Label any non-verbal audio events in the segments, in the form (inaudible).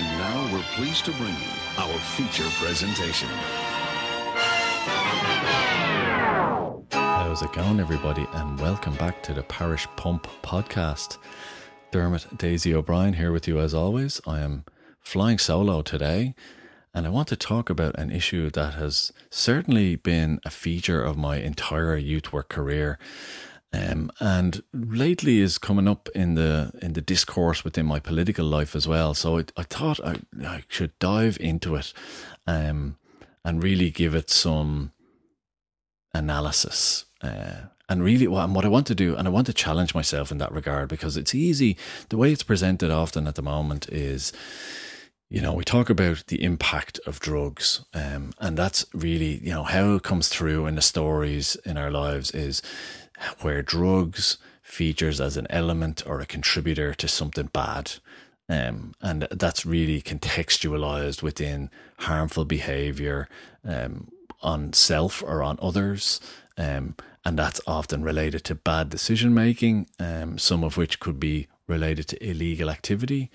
And now we're pleased to bring you our feature presentation. How's it going, everybody? And welcome back to the Parish Pump podcast. Dermot Daisy O'Brien here with you as always. I am flying solo today, and I want to talk about an issue that has certainly been a feature of my entire youth work career. Um, and lately is coming up in the in the discourse within my political life as well. So I, I thought I, I should dive into it, um, and really give it some analysis. Uh, and really, what, what I want to do, and I want to challenge myself in that regard because it's easy. The way it's presented often at the moment is, you know, we talk about the impact of drugs, um, and that's really, you know, how it comes through in the stories in our lives is where drugs features as an element or a contributor to something bad. Um, and that's really contextualized within harmful behavior um, on self or on others. Um, and that's often related to bad decision making, um, some of which could be related to illegal activity.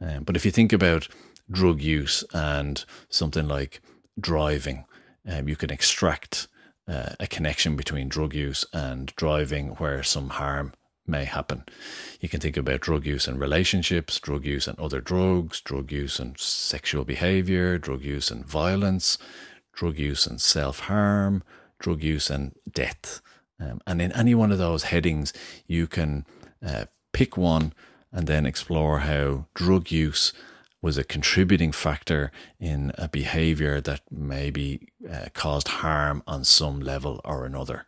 Um, but if you think about drug use and something like driving, um, you can extract uh, a connection between drug use and driving where some harm may happen. You can think about drug use and relationships, drug use and other drugs, drug use and sexual behavior, drug use and violence, drug use and self harm, drug use and death. Um, and in any one of those headings, you can uh, pick one and then explore how drug use was a contributing factor in a behavior that maybe uh, caused harm on some level or another.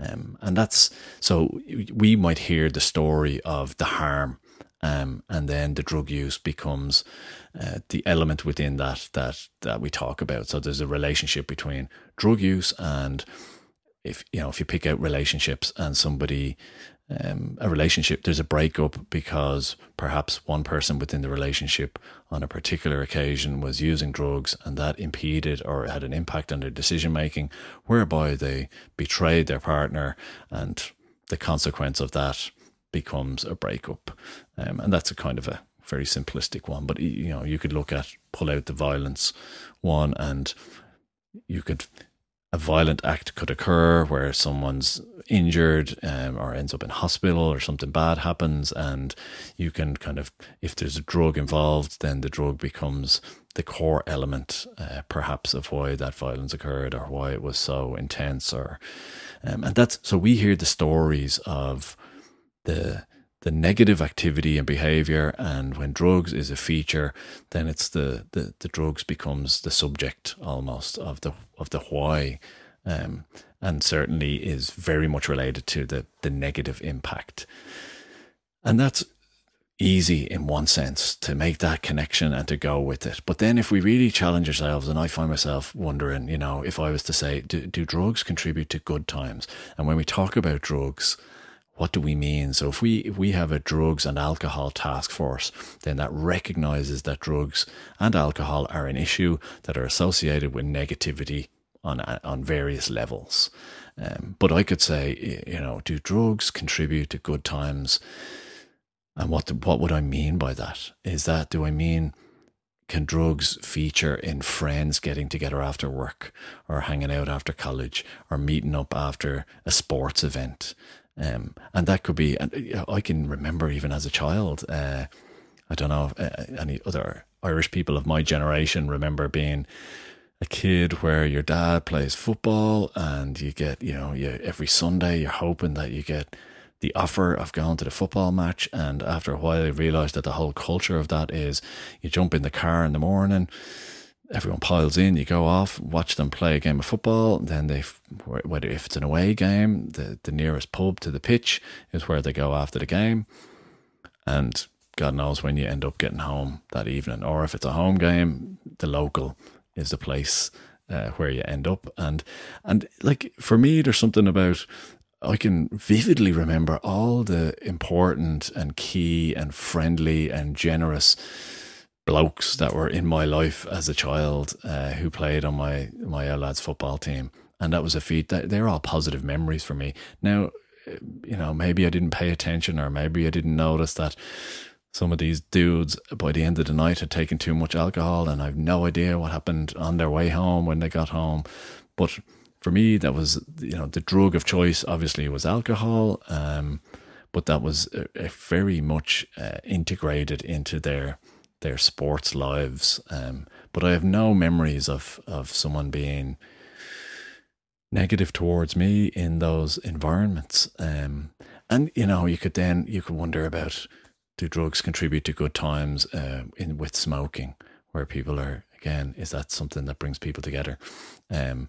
Um, and that's so we might hear the story of the harm, um, and then the drug use becomes uh, the element within that that that we talk about. So there's a relationship between drug use and if you know if you pick out relationships and somebody um, a relationship, there's a breakup because perhaps one person within the relationship on a particular occasion was using drugs and that impeded or had an impact on their decision making, whereby they betrayed their partner, and the consequence of that becomes a breakup. Um, and that's a kind of a very simplistic one, but you know, you could look at pull out the violence one and you could a violent act could occur where someone's injured um, or ends up in hospital or something bad happens and you can kind of if there's a drug involved then the drug becomes the core element uh, perhaps of why that violence occurred or why it was so intense or um, and that's so we hear the stories of the the negative activity and behavior and when drugs is a feature then it's the, the, the drugs becomes the subject almost of the of the why um, and certainly is very much related to the the negative impact. And that's easy in one sense to make that connection and to go with it. But then if we really challenge ourselves and i find myself wondering you know if i was to say do, do drugs contribute to good times? And when we talk about drugs what do we mean? So if we if we have a drugs and alcohol task force, then that recognizes that drugs and alcohol are an issue that are associated with negativity on on various levels. Um, but I could say, you know, do drugs contribute to good times? And what what would I mean by that? Is that do I mean can drugs feature in friends getting together after work or hanging out after college or meeting up after a sports event um, and that could be, and I can remember even as a child, uh, I don't know if uh, any other Irish people of my generation remember being a kid where your dad plays football and you get, you know, you, every Sunday you're hoping that you get the offer of going to the football match. And after a while, you realize that the whole culture of that is you jump in the car in the morning everyone piles in. You go off, watch them play a game of football. Then they, whether if it's an away game, the the nearest pub to the pitch is where they go after the game, and God knows when you end up getting home that evening. Or if it's a home game, the local is the place uh, where you end up. And and like for me, there's something about I can vividly remember all the important and key and friendly and generous blokes that were in my life as a child uh, who played on my my lads football team, and that was a feat. That they're all positive memories for me. Now, you know, maybe I didn't pay attention, or maybe I didn't notice that some of these dudes by the end of the night had taken too much alcohol, and I've no idea what happened on their way home when they got home. But for me, that was you know the drug of choice. Obviously, was alcohol, um, but that was a, a very much uh, integrated into their their sports lives. Um, but I have no memories of of someone being negative towards me in those environments. Um, and you know, you could then you could wonder about do drugs contribute to good times uh, in with smoking, where people are again, is that something that brings people together? Um,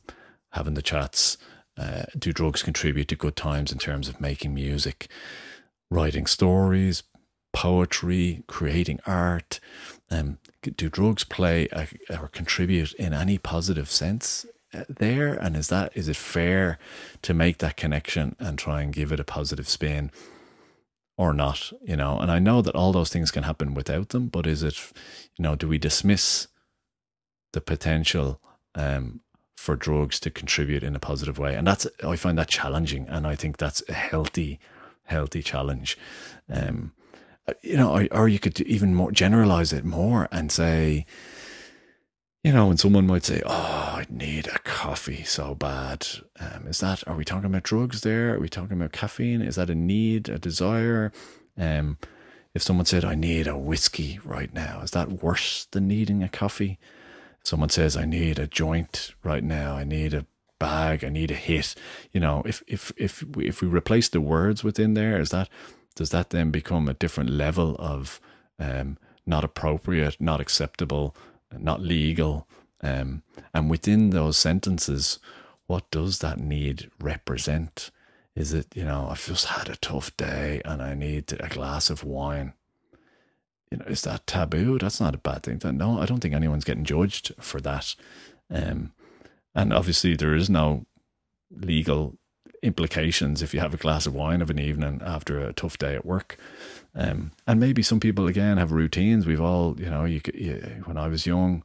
having the chats. Uh, do drugs contribute to good times in terms of making music, writing stories, poetry, creating art? Um, do drugs play a, or contribute in any positive sense uh, there? And is that is it fair to make that connection and try and give it a positive spin? Or not, you know, and I know that all those things can happen without them, but is it, you know, do we dismiss the potential um, for drugs to contribute in a positive way. And that's I find that challenging, and I think that's a healthy, healthy challenge. Um, you know, or, or you could even more generalize it more and say, you know, when someone might say, "Oh, I need a coffee so bad," um, is that? Are we talking about drugs there? Are we talking about caffeine? Is that a need, a desire? Um, if someone said, "I need a whiskey right now," is that worse than needing a coffee? someone says, I need a joint right now, I need a bag, I need a hit. You know, if if if we, if we replace the words within there, is that does that then become a different level of um, not appropriate, not acceptable, not legal? Um, and within those sentences, what does that need represent? Is it, you know, I've just had a tough day and I need a glass of wine? you know, is that taboo? That's not a bad thing. No, I don't think anyone's getting judged for that. Um, and obviously, there is no legal implications if you have a glass of wine of an evening after a tough day at work. Um, and maybe some people again have routines. We've all, you know, you, you when I was young,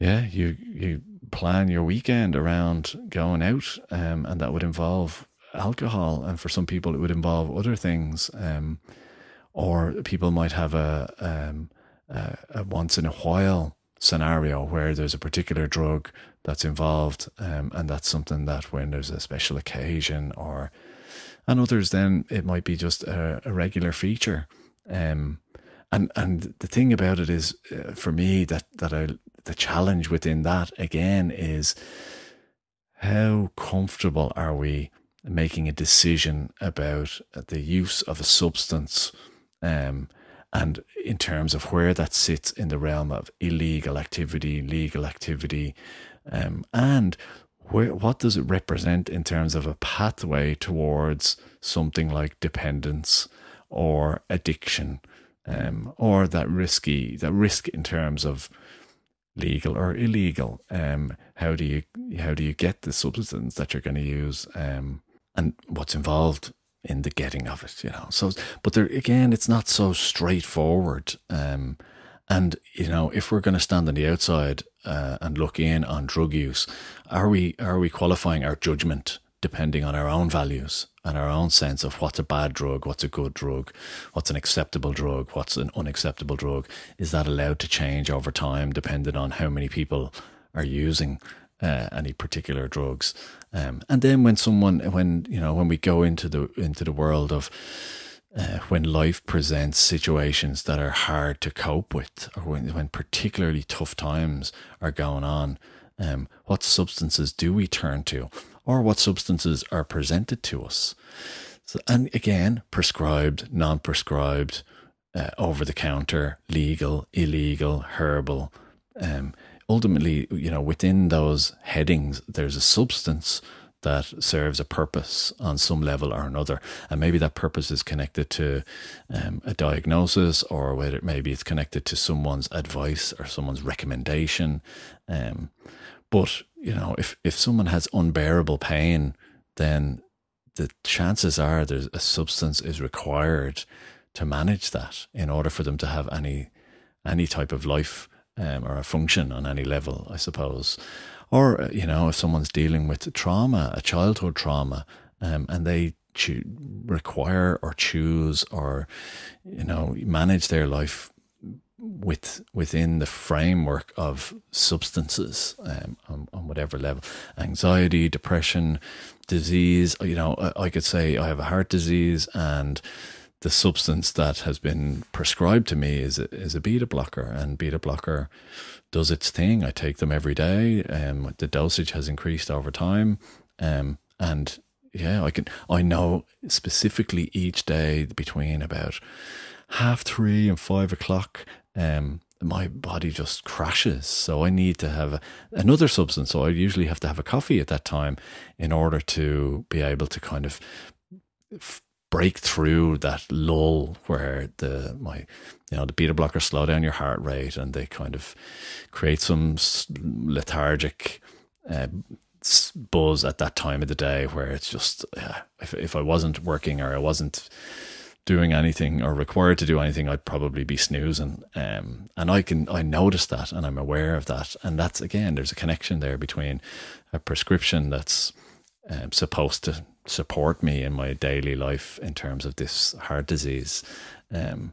yeah, you you plan your weekend around going out, um, and that would involve alcohol, and for some people it would involve other things. Um, or people might have a, um, a, a once in a while scenario where there's a particular drug that's involved, um, and that's something that when there's a special occasion or and others then it might be just a, a regular feature. Um, and and the thing about it is, uh, for me, that that I the challenge within that again is how comfortable are we making a decision about the use of a substance um, and in terms of where that sits in the realm of illegal activity, legal activity, um, and where, what does it represent in terms of a pathway towards something like dependence or addiction, um, or that risky that risk in terms of legal or illegal. Um, how do you how do you get the substance that you're going to use, um, and what's involved in the getting of it, you know. So, but there again, it's not so straightforward. Um, and you know, if we're going to stand on the outside uh, and look in on drug use, are we are we qualifying our judgment depending on our own values and our own sense of what's a bad drug, what's a good drug, what's an acceptable drug, what's an unacceptable drug? Is that allowed to change over time depending on how many people are using uh, any particular drugs. Um, and then when someone, when you know, when we go into the into the world of uh, when life presents situations that are hard to cope with, or when when particularly tough times are going on, um, what substances do we turn to, or what substances are presented to us? So, and again, prescribed, non-prescribed, uh, over the counter, legal, illegal, herbal. Um, ultimately, you know, within those headings, there's a substance that serves a purpose on some level or another. And maybe that purpose is connected to um, a diagnosis or whether maybe it's connected to someone's advice or someone's recommendation. Um, but, you know, if, if someone has unbearable pain, then the chances are there's a substance is required to manage that in order for them to have any any type of life um, or a function on any level, I suppose. Or, uh, you know, if someone's dealing with trauma, a childhood trauma, um, and they cho- require or choose or you know manage their life with within the framework of substances um, on, on, whatever level. Anxiety depression disease you know I, I, could say i have a heart disease and the substance that has been prescribed to me is a, is a beta blocker. And beta blocker does its thing i take them every day um, the dosage has increased over time um, and yeah i can i know specifically each day between about half three and five o'clock um, my body just crashes. So I need to have another substance. So I usually have to have a coffee at that time in order to be able to kind of break through that lull where the my you know the beta blockers slow down your heart rate and they kind of create some lethargic uh, buzz at that time of the day where it's just yeah, if if I wasn't working or I wasn't doing anything or required to do anything, I'd probably be snoozing. Um, and I can I notice that and I'm aware of that. And that's again, there's a connection there between a prescription that's um, supposed to support me in my daily life in terms of this heart disease. Um,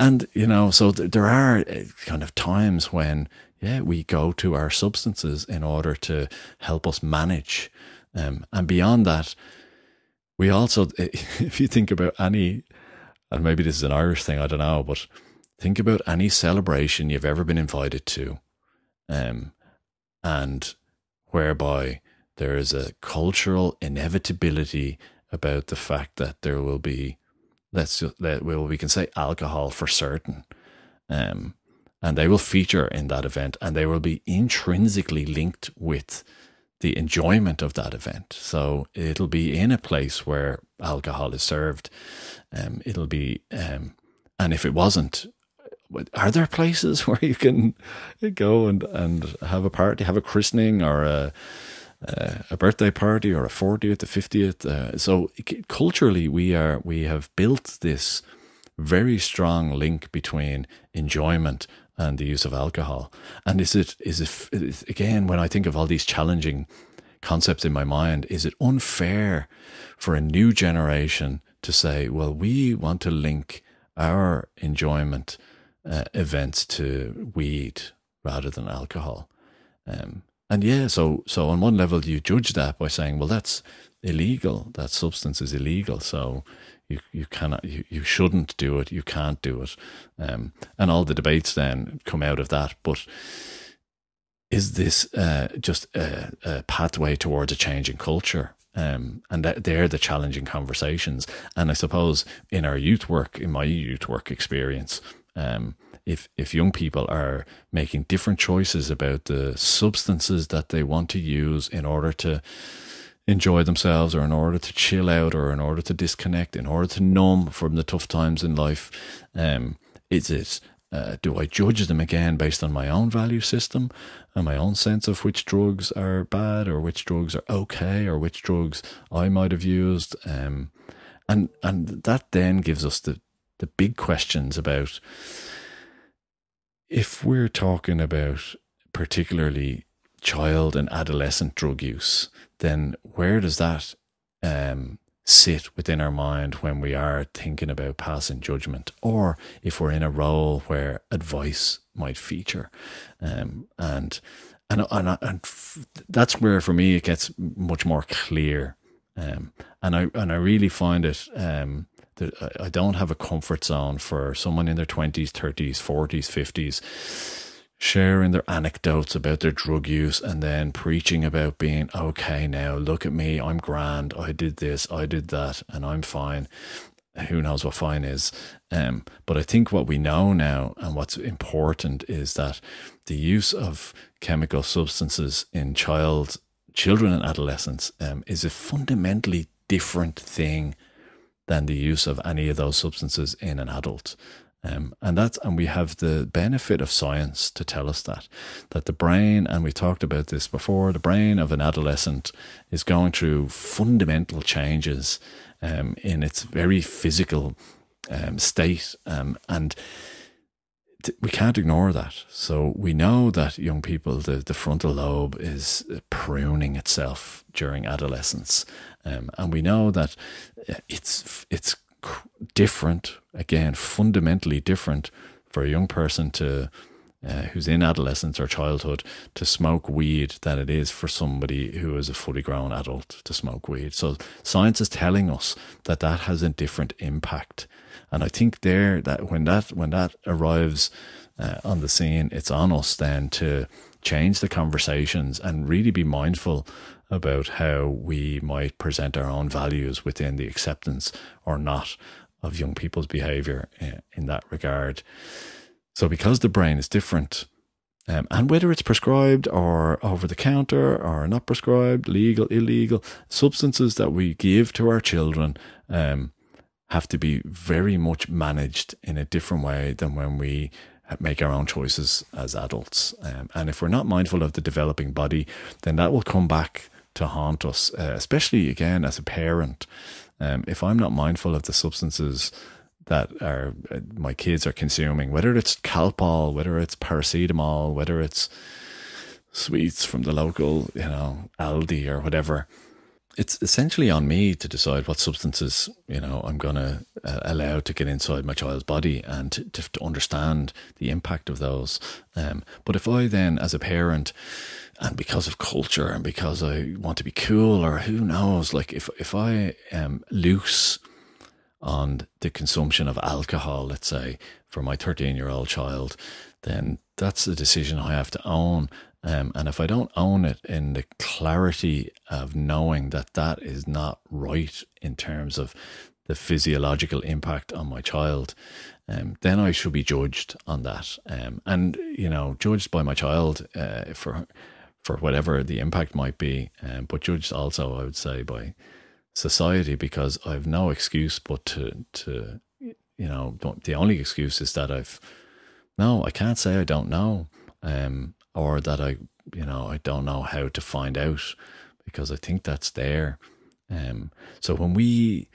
and you know, so th- there are uh, kind of times when yeah we go to our substances in order to help us manage. Um, and beyond that, we also, (laughs) if you think about any and maybe this is an Irish thing, I don't know, but think about any celebration you've ever been invited to, um, and whereby there is a cultural inevitability about the fact that there will be, let's let, well, we can say alcohol for certain, um, and they will feature in that event, and they will be intrinsically linked with the enjoyment of that event. So it'll be in a place where alcohol is served. Um, it'll be, um, and if it wasn't, are there places (laughs) where you can go and, and have a party, have a christening or a, a birthday party or a 40th, a 50th? Uh, so culturally, we are, we have built this very strong link between enjoyment and the use of alcohol. And is it is it again when I think of all these challenging concepts in my mind, is it unfair for a new generation to say, well, we want to link our enjoyment uh, events to weed rather than alcohol? Um, and yeah, so so on one level you judge that by saying, well, that's illegal. That substance is illegal. So you you cannot you, you shouldn't do it. You can't do it. Um, and all the debates then come out of that. But is this uh, just a, a, pathway towards a change in culture? Um, and that they're the challenging conversations. And i suppose in our youth work in my youth work experience um, if if young people are making different choices about the substances that they want to use in order to enjoy themselves or in order to chill out or in order to disconnect, in order to numb from the tough times in life? Um, is it, uh, do I judge them again based on my own value system and my own sense of which drugs are bad or which drugs are okay or which drugs I might have used? Um, and, and that then gives us the, the big questions about if we're talking about particularly child and adolescent drug use, then where does that um, sit within our mind when we are thinking about passing judgment, or if we're in a role where advice might feature, um, and and and, and that's where for me it gets much more clear, um, and I and I really find it. Um, I don't have a comfort zone for someone in their twenties, thirties, forties, fifties sharing their anecdotes about their drug use and then preaching about being okay now look at me i'm grand i did this i did that and i'm fine. Who knows what fine is. Um, but i think what we know now and what's important is that the use of chemical substances in child children and adolescents um, is a fundamentally different thing than the use of any of those substances in an adult. Um, and that's and we have the benefit of science to tell us that that the brain and we talked about this before the brain of an adolescent is going through fundamental changes um, in its very physical um, state um, and we can't ignore that. So we know that young people, the, the frontal lobe is pruning itself during adolescence, um, and we know that it's it's different again, fundamentally different for a young person to uh, who's in adolescence or childhood to smoke weed than it is for somebody who is a fully grown adult to smoke weed. So science is telling us that that has a different impact, and I think there that when that when that arrives uh, on the scene, it's on us then to change the conversations and really be mindful about how we might present our own values within the acceptance or not of young people's behavior uh, in that regard. So, because the brain is different, um, and whether it's prescribed or over the counter or not prescribed, legal, illegal, substances that we give to our children um, have to be very much managed in a different way than when we make our own choices as adults. Um, and if we're not mindful of the developing body, then that will come back to haunt us, uh, especially again as a parent. Um, if I'm not mindful of the substances that are uh, my kids are consuming, whether it's Calpol, whether it's paracetamol, whether it's sweets from the local, you know, Aldi or whatever. It's essentially on me to decide what substances, you know, I'm going to uh, allow to get inside my child's body and to, to, understand the impact of those. Um, but if I then, as a parent, and because of culture and because I want to be cool or who knows, like if if I am loose on the consumption of alcohol, let's say, for my 13 year old child, then that's a decision I have to own. Um, and if I don't own it in the clarity of knowing that that is not right in terms of the physiological impact on my child, um, then I should be judged on that. Um, and, you know, judged by my child uh, for for whatever the impact might be, um, but judged also, I would say, by society because I've no excuse but to to you know the only excuse is that I've no I can't say I don't know um or that I you know I don't know how to find out because I think that's there um so when we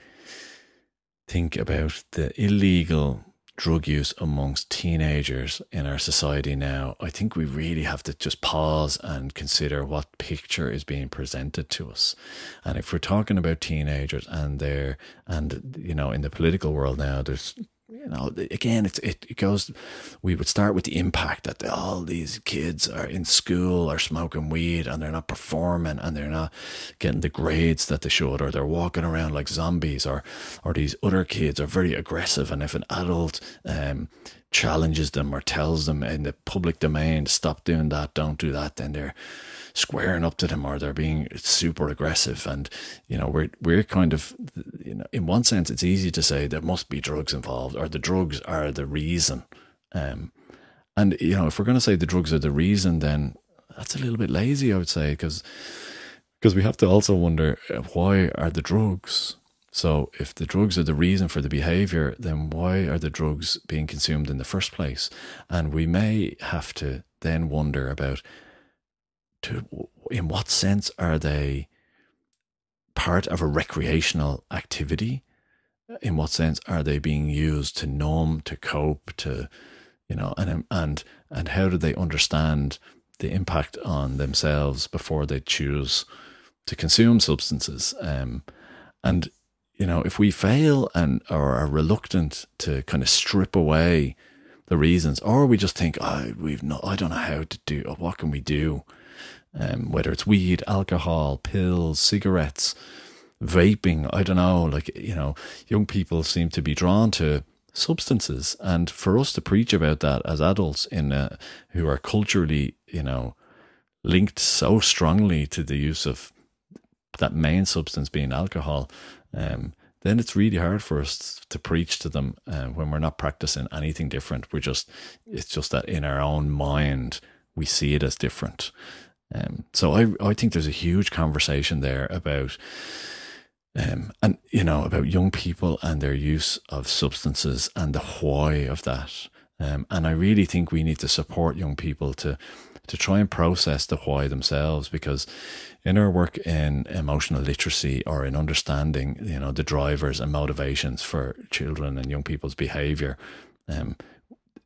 think about the illegal drug use amongst teenagers in our society now, I think we really have to just pause and consider what picture is being presented to us. And if we're talking about teenagers and they're, and, you know, in the political world now, there's you know, again, it, it goes, we would start with the impact that all these kids are in school are smoking weed and they're not performing and they're not getting the grades that they should, or they're walking around like zombies, or, or these other kids are very aggressive. And if an adult, um, challenges them or tells them in the public domain, stop doing that, don't do that, then they're, squaring up to them or they're being super aggressive. And, you know, we're, we're kind of, you know, in one sense, it's easy to say there must be drugs involved or the drugs are the reason. Um, and, you know, if we're going to say the drugs are the reason, then that's a little bit lazy, I would say, because because we have to also wonder uh, why are the drugs so if the drugs are the reason for the behavior then why are the drugs being consumed in the first place and we may have to then wonder about to in what sense are they part of a recreational activity? In what sense are they being used to numb, to cope, to you know, and and and how do they understand the impact on themselves before they choose to consume substances? Um, and you know, if we fail and or are reluctant to kind of strip away the reasons, or we just think, oh, we've not, I don't know how to do, or what can we do? Um, whether it's weed, alcohol, pills, cigarettes, vaping. I don't know. Like, you know, young people seem to be drawn to substances. And for us to preach about that as adults in a, who are culturally, you know, linked so strongly to the use of that main substance being alcohol, um, then it's really hard for us to preach to them uh, when we're not practicing anything different. We're just, it's just that in our own mind, we see it as different. Um, so I I think there's a huge conversation there about um, and you know about young people and their use of substances and the why of that. Um, and I really think we need to support young people to to try and process the why themselves because in our work in emotional literacy or in understanding you know the drivers and motivations for children and young people's behavior um,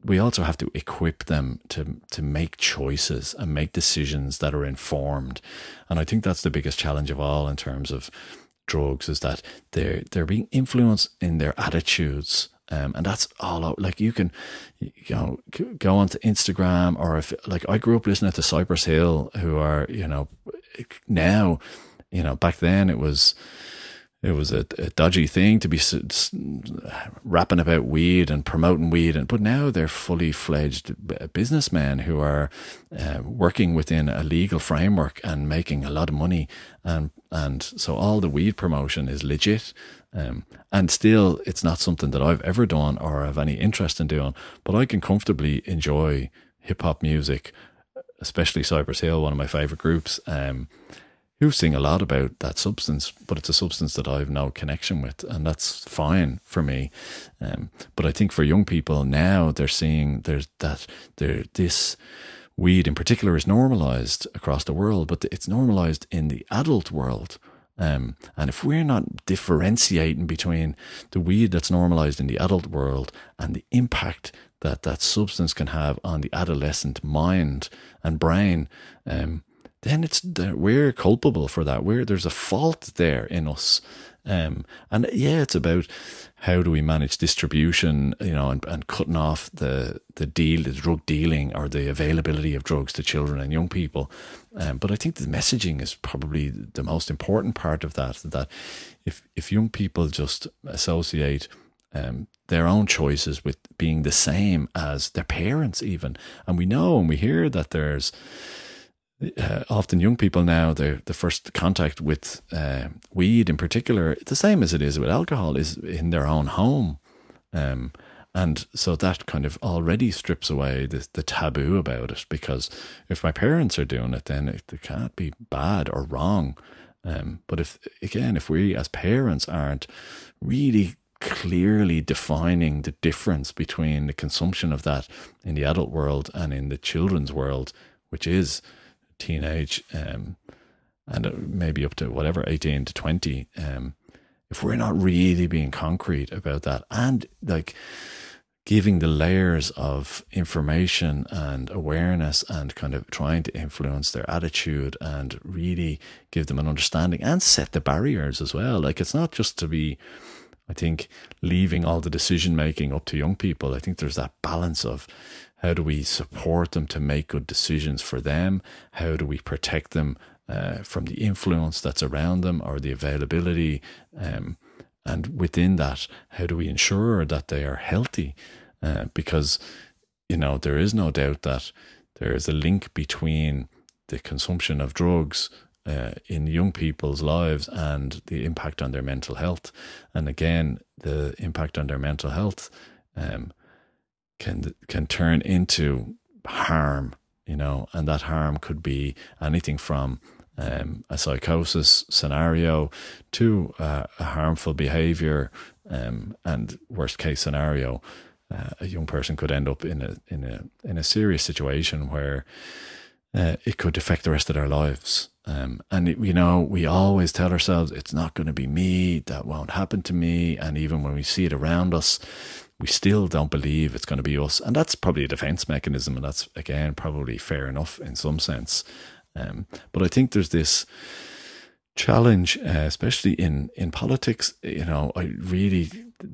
we also have to equip them to to make choices and make decisions that are informed. And I think that's the biggest challenge of all in terms of drugs is that they're they're being influenced in their attitudes. Um, and that's all. Like you can, you know, go onto Instagram or if like I grew up listening to Cypress Hill, who are you know now, you know back then it was it was a, a, dodgy thing to be rapping about weed and promoting weed, and but now they're fully fledged businessmen who are uh, working within a legal framework and making a lot of money, and and so all the weed promotion is legit, um, and still it's not something that I've ever done or have any interest in doing, but I can comfortably enjoy hip hop music, especially Cypress Hill, one of my favorite groups. Um, who sing a lot about that substance, but it's a substance that I have no connection with, and that's fine for me. Um, but I think for young people now, they're seeing there's that there this weed in particular is normalized across the world, but it's normalized in the adult world. Um, and if we're not differentiating between the weed that's normalized in the adult world and the impact that that substance can have on the adolescent mind and brain, um, then it's we're culpable for that. We're there's a fault there in us. Um, and yeah, it's about how do we manage distribution, you know, and, and cutting off the the deal, the drug dealing, or the availability of drugs to children and young people. Um, but I think the messaging is probably the most important part of that. That if if young people just associate um, their own choices with being the same as their parents, even, and we know and we hear that there's uh, often young people now, the the first contact with uh, weed in particular, the same as it is with alcohol, is in their own home. Um, and so that kind of already strips away the, the taboo about it because if my parents are doing it, then it, it can't be bad or wrong. Um, but if, again, if we as parents aren't really clearly defining the difference between the consumption of that in the adult world and in the children's world, which is teenage um, and uh, maybe up to whatever 18 to 20 um, if we're not really being concrete about that and like giving the layers of information and awareness and kind of trying to influence their attitude and really give them an understanding and set the barriers as well. Like it's not just to be i think leaving all the decision making up to young people. I think there's that balance of how do we support them to make good decisions for them? How do we protect them uh, from the influence that's around them or the availability? Um, and within that, how do we ensure that they are healthy? Uh, because, you know, there is no doubt that there is a link between the consumption of drugs uh, in young people's lives and the impact on their mental health. And again, the impact on their mental health um, can can turn into harm, you know, and that harm could be anything from um, a psychosis scenario to uh, a harmful behavior, um, and worst case scenario, uh, a young person could end up in a in a in a serious situation where uh, it could affect the rest of their lives. Um, and it, you know, we always tell ourselves it's not going to be me, that won't happen to me, and even when we see it around us, we still don't believe it's going to be us. And that's probably a defense mechanism. And that's, again, probably fair enough in some sense. Um, but I think there's this challenge, uh, especially in, in politics. You know, I really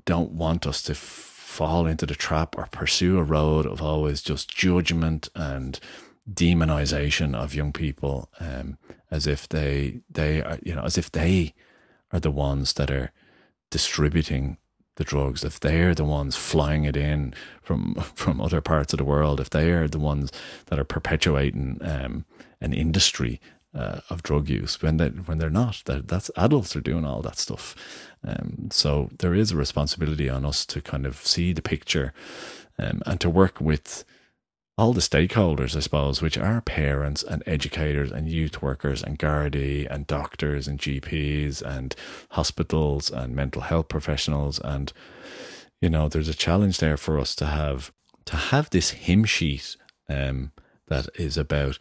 don't want us to f- fall into the trap or pursue a road of always just judgment and demonization of young people um, as if they they are you know as if they are the ones that are distributing the drugs, if they're the ones flying it in from (laughs) from other parts of the world, if they are the ones that are perpetuating um, an industry uh, of drug use, when they when they're not, that that's adults are doing all that stuff. Um, so there is a responsibility on us to kind of see the picture um, and to work with all the stakeholders, I suppose, which are parents and educators and youth workers and Gardaí and doctors and GPs and hospitals and mental health professionals. And, you know, there's a challenge there for us to have to have this hymn sheet um, that is about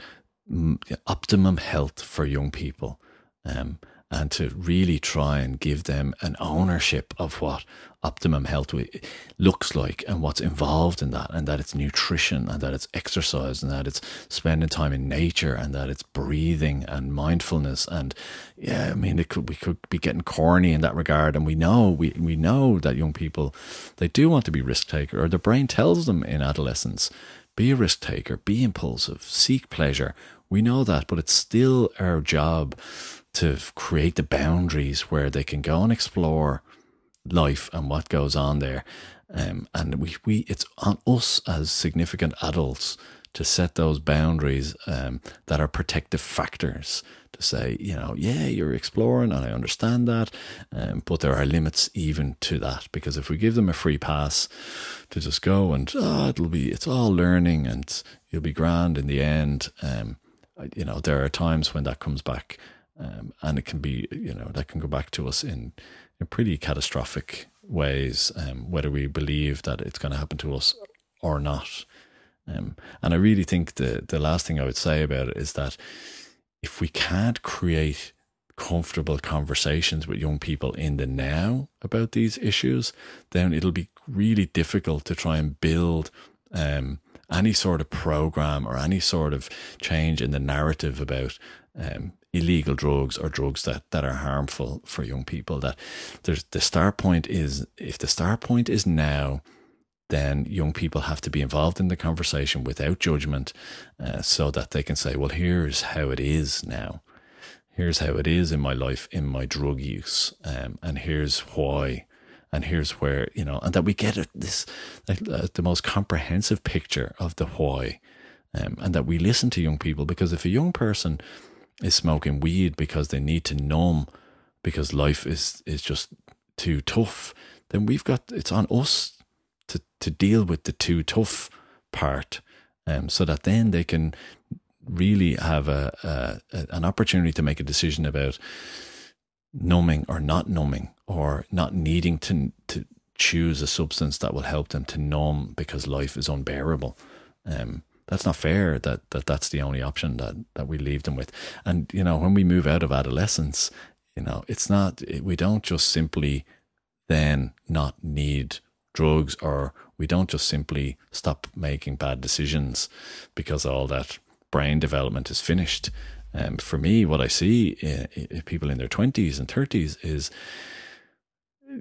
optimum health for young people. Um, and to really try and give them an ownership of what optimum health looks like and what's involved in that and that it's nutrition and that it's exercise and that it's spending time in nature and that it's breathing and mindfulness and yeah i mean it could we could be getting corny in that regard and we know we, we know that young people they do want to be risk taker or their brain tells them in adolescence be a risk taker be impulsive seek pleasure. We know that but it's still our job to create the boundaries where they can go and explore life and what goes on there. Um, and we, we, it's on us as significant adults to set those boundaries um, that are protective factors to say, you know, yeah, you're exploring and I understand that, um, but there are limits even to that because if we give them a free pass to just go and oh, it'll be, it's all learning and you'll be grand in the end, um, you know, there are times when that comes back um, and it can be, you know, that can go back to us in in pretty catastrophic ways, um, whether we believe that it's going to happen to us or not. Um, and I really think the the last thing I would say about it is that if we can't create comfortable conversations with young people in the now about these issues, then it'll be really difficult to try and build um, any sort of program or any sort of change in the narrative about um, illegal drugs or drugs that, that are harmful for young people. That there's the start point is if the start point is now, then young people have to be involved in the conversation without judgment, uh, so that they can say, "Well, here's how it is now. Here's how it is in my life in my drug use, um, and here's why." and here's where you know, and that we get this like, uh, the most comprehensive picture of the why, um, and that we listen to young people because if a young person is smoking weed because they need to numb because life is is just too tough, then we've got it's on us to to deal with the too tough part, um, so that then they can really have a, a an opportunity to make a decision about numbing or not numbing or not needing to to choose a substance that will help them to numb because life is unbearable. Um, that's not fair that, that that's the only option that, that we leave them with. And, you know, when we move out of adolescence, you know, it's not, we don't just simply then not need drugs or we don't just simply stop making bad decisions because all that brain development is finished. Um, for me, what I see in, in people in their 20s and 30s is,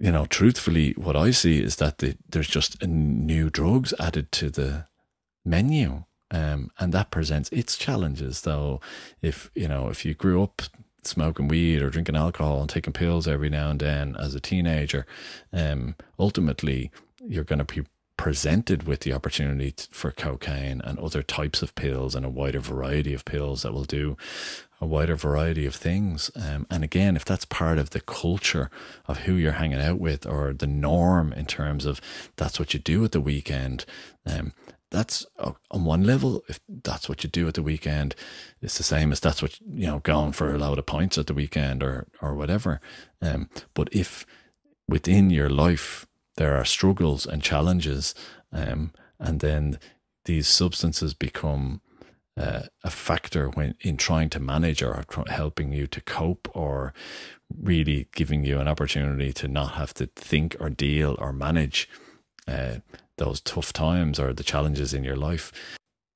you know, truthfully, what I see is that the, there's just new drugs added to the menu. Um, and that presents its challenges though if you know if you grew up smoking weed or drinking alcohol and taking pills every now and then as a teenager um, ultimately you're going to be presented with the opportunity for cocaine and other types of pills and a wider variety of pills that will do a wider variety of things. Um, and again, if that's part of the culture of who you're hanging out with or the norm in terms of that's what you do at the weekend, um, that's on one level. If that's what you do at the weekend, it's the same as that's what you know going for a load of pints at the weekend or or whatever. Um, but if within your life there are struggles and challenges, um, and then these substances become uh, a factor when in trying to manage or helping you to cope or really giving you an opportunity to not have to think or deal or manage uh, those tough times or the challenges in your life.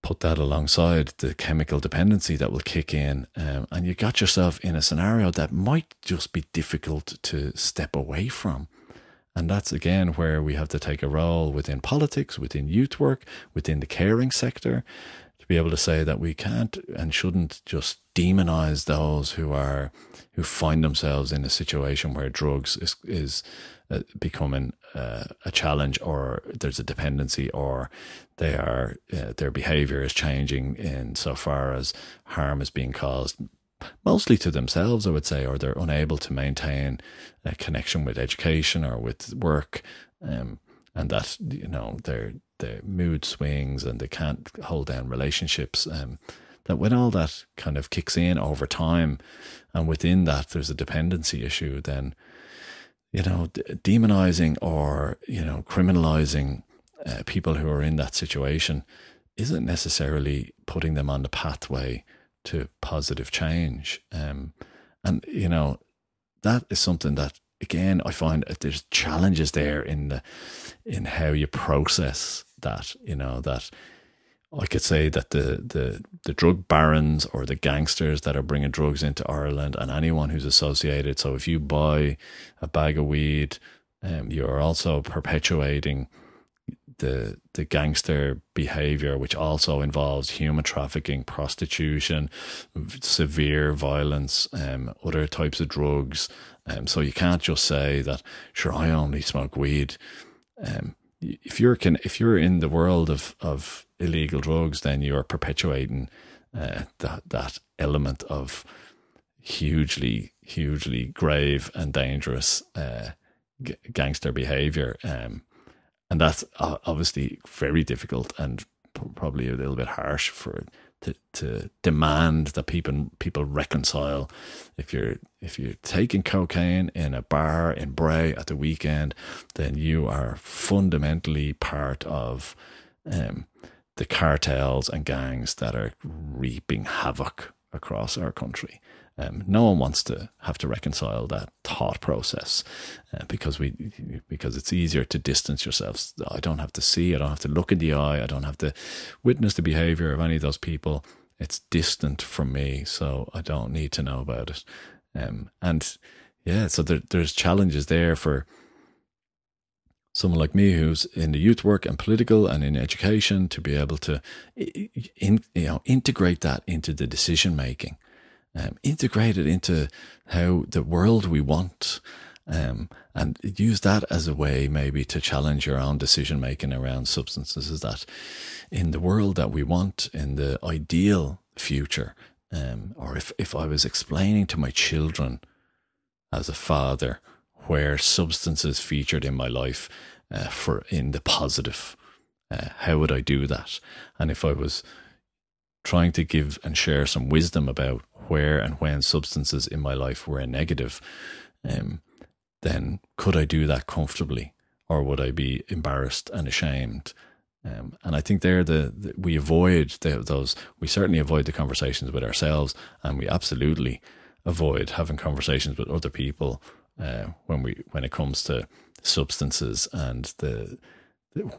Put that alongside the chemical dependency that will kick in, um, and you got yourself in a scenario that might just be difficult to step away from. And that's again where we have to take a role within politics, within youth work, within the caring sector, to be able to say that we can't and shouldn't just demonize those who are who find themselves in a situation where drugs is is uh, becoming uh, a challenge or there's a dependency or they are uh, their behavior is changing in so far as harm is being caused mostly to themselves i would say or they're unable to maintain a connection with education or with work um, and that you know their their mood swings and they can't hold down relationships um, that when all that kind of kicks in over time and within that there's a dependency issue then you know, demonizing or, you know, criminalizing uh, people who are in that situation isn't necessarily putting them on the pathway to positive change. Um, and, you know, that is something that again I find there's challenges there in the in how you process that. You know that I could say that the, the, the drug barons or the gangsters that are bringing drugs into Ireland and anyone who's associated. So if you buy a bag of weed, um, you're also perpetuating the the gangster behavior, which also involves human trafficking, prostitution, severe violence, um, other types of drugs. Um, so you can't just say that, sure, I only smoke weed. Um, if you're can, if you're in the world of of illegal drugs, then you're perpetuating uh, that that element of hugely hugely grave and dangerous uh, g- gangster behavior, um, and that's obviously very difficult and probably a little bit harsh for to, to demand that people people reconcile. If you're if you're taking cocaine in a bar in Bray at the weekend, then you are fundamentally part of um, the cartels and gangs that are reaping havoc across our country. Um, no one wants to have to reconcile that thought process uh, because we because it's easier to distance yourselves. I don't have to see, I don't have to look in the eye, I don't have to witness the behavior of any of those people. It's distant from me, so I don't need to know about it. Um, and yeah, so there, there's challenges there for someone like me who's in the youth work and political and in education to be able to in, you know integrate that into the decision making um, integrate it into how the world we want um, and use that as a way maybe to challenge your own decision making around substances is that in the world that we want in the ideal future um, or if, if i was explaining to my children as a father where substances featured in my life uh, for in the positive. Uh, how would I do that? And if I was trying to give and share some wisdom about where and when substances in my life were negative, um, then could I do that comfortably, or would I be embarrassed and ashamed? Um, and I think there the, the we avoid the, those. We certainly avoid the conversations with ourselves, and we absolutely avoid having conversations with other people uh, when we when it comes to substances and the,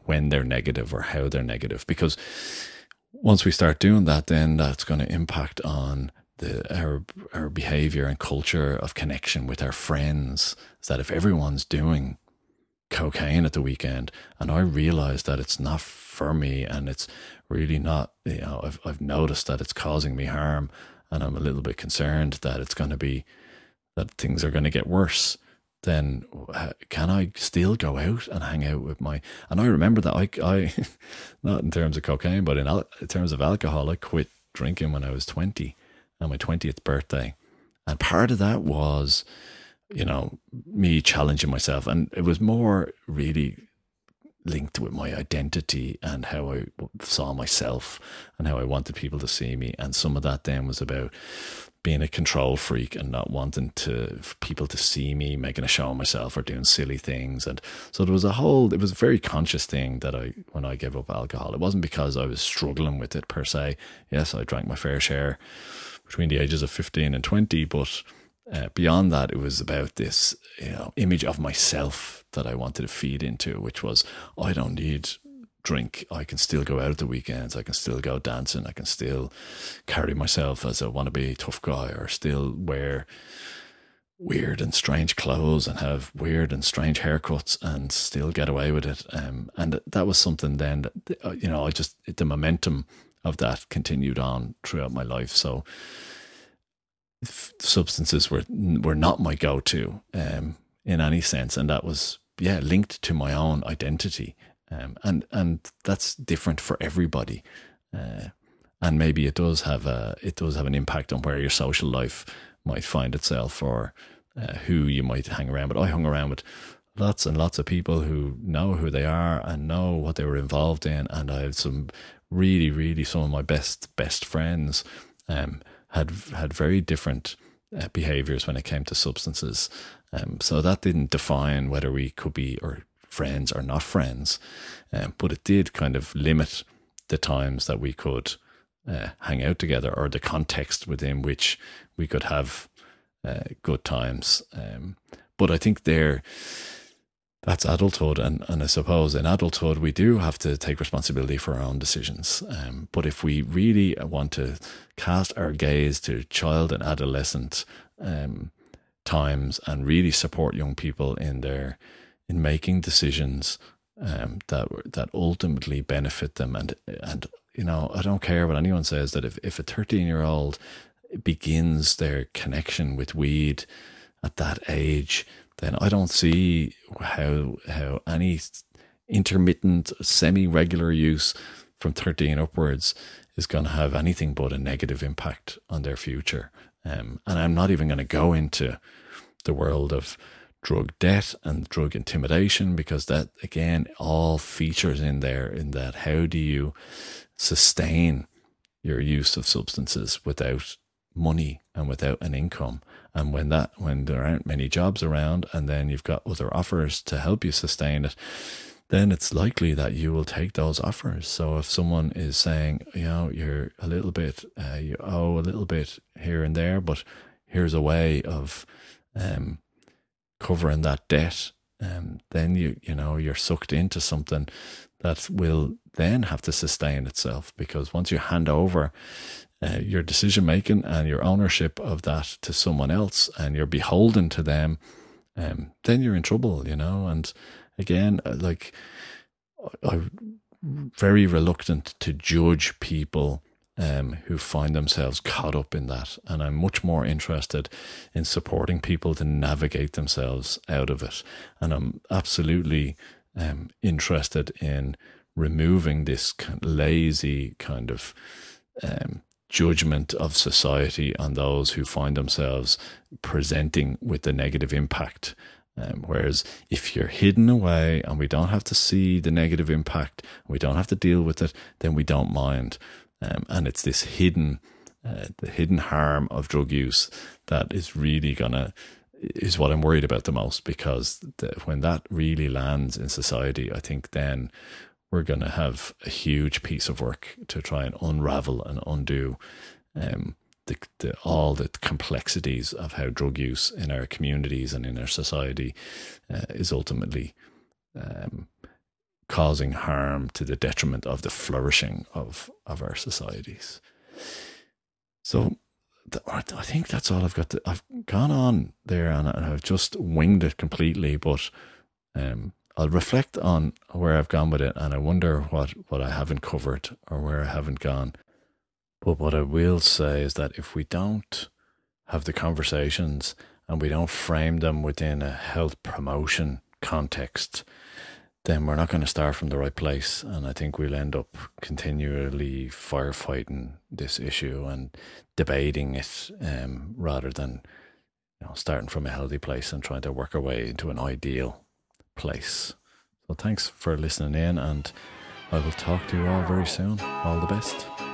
when they're negative or how they're negative. Because once we start doing that then that's going to impact on the our our behavior and culture of connection with our friends. Is that if everyone's doing cocaine at the weekend and I realize that it's not for me and it's really not you know I've I've noticed that it's causing me harm and I'm a little bit concerned that it's going to be that things are going to get worse, then uh, can I still go out and hang out with my? And I remember that I, I (laughs) not in terms of cocaine, but in, in terms of alcohol, I quit drinking when I was 20 on my 20th birthday. And part of that was, you know, me challenging myself. And it was more really linked with my identity and how I saw myself and how I wanted people to see me. And some of that then was about being a control freak and not wanting to people to see me making a show of myself or doing silly things. And so there was a whole it was a very conscious thing that I when I gave up alcohol it wasn't because I was struggling with it per se. Yes I drank my fair share between the ages of 15 and 20 but uh, beyond that it was about this you know image of myself that I wanted to feed into which was I don't need drink, I can still go out at the weekends. I can still go dancing. I can still carry myself as a wannabe tough guy or still wear weird and strange clothes and have weird and strange haircuts and still get away with it. Um, and that was something then that, uh, you know, I just, the momentum of that continued on throughout my life. So substances were, were not my go-to, um, in any sense. And that was, yeah, linked to my own identity um, and and that's different for everybody. Uh, and maybe it does have a it does have an impact on where your social life might find itself or uh, who you might hang around. But I hung around with lots and lots of people who know who they are and know what they were involved in, and I have some really, really some of my best best friends um, had had very different uh, behaviors when it came to substances. Um, so that didn't define whether we could be or friends or not friends, um, but it did kind of limit the times that we could uh, hang out together or the context within which we could have uh, good times. Um, but I think they're that's adulthood, and and I suppose in adulthood we do have to take responsibility for our own decisions. Um, but if we really want to cast our gaze to child and adolescent um, times and really support young people in their in making decisions um, that that ultimately benefit them, and and you know I don't care what anyone says that if if a thirteen year old begins their connection with weed at that age then I don't see how how any intermittent, semi-regular use from 13 upwards is going to have anything but a negative impact on their future. Um, and I'm not even going to go into the world of drug debt and drug intimidation because that again all features in there in that how do you sustain your use of substances without money and without an income? And when that when there aren't many jobs around and then you've got other offers to help you sustain it then it's likely that you will take those offers. So if someone is saying you know you're a little bit uh, you owe a little bit here and there but here's a way of um, covering that debt um, then you you know you're sucked into something that will then have to sustain itself because once you hand over uh, your decision making and your ownership of that to someone else and you're beholden to them, um, then you're in trouble, you know. And again, uh, like, I'm very reluctant to judge people um, who find themselves caught up in that. And I'm much more interested in supporting people to navigate themselves out of it. And I'm absolutely um, interested in removing this lazy kind of um, judgment of society on those who find themselves presenting with the negative impact. Um, whereas if you're hidden away and we don't have to see the negative impact, we don't have to deal with it, then we don't mind. Um, and it's this hidden, uh, the hidden harm of drug use that is really gonna is what I'm worried about the most because the, when that really lands in society, I think then we're to have a huge piece of work to try and unravel and undo um, the, the, all the complexities of how drug use in our communities and in our society uh, is ultimately um, causing harm to the detriment of the flourishing of, of our societies. So I think that's all I've got. To, I've gone on there and I've just winged it completely, but um, I'll reflect on where I've gone with it and I wonder what, what I haven't covered or where I haven't gone. But what I will say is that if we don't have the conversations and we don't frame them within a health promotion context, then we're not going to start from the right place. And I think we'll end up continually firefighting this issue and debating it um, rather than you know, starting from a healthy place and trying to work our way into an ideal place. So thanks for listening in, and I will talk to you all very soon. All the best.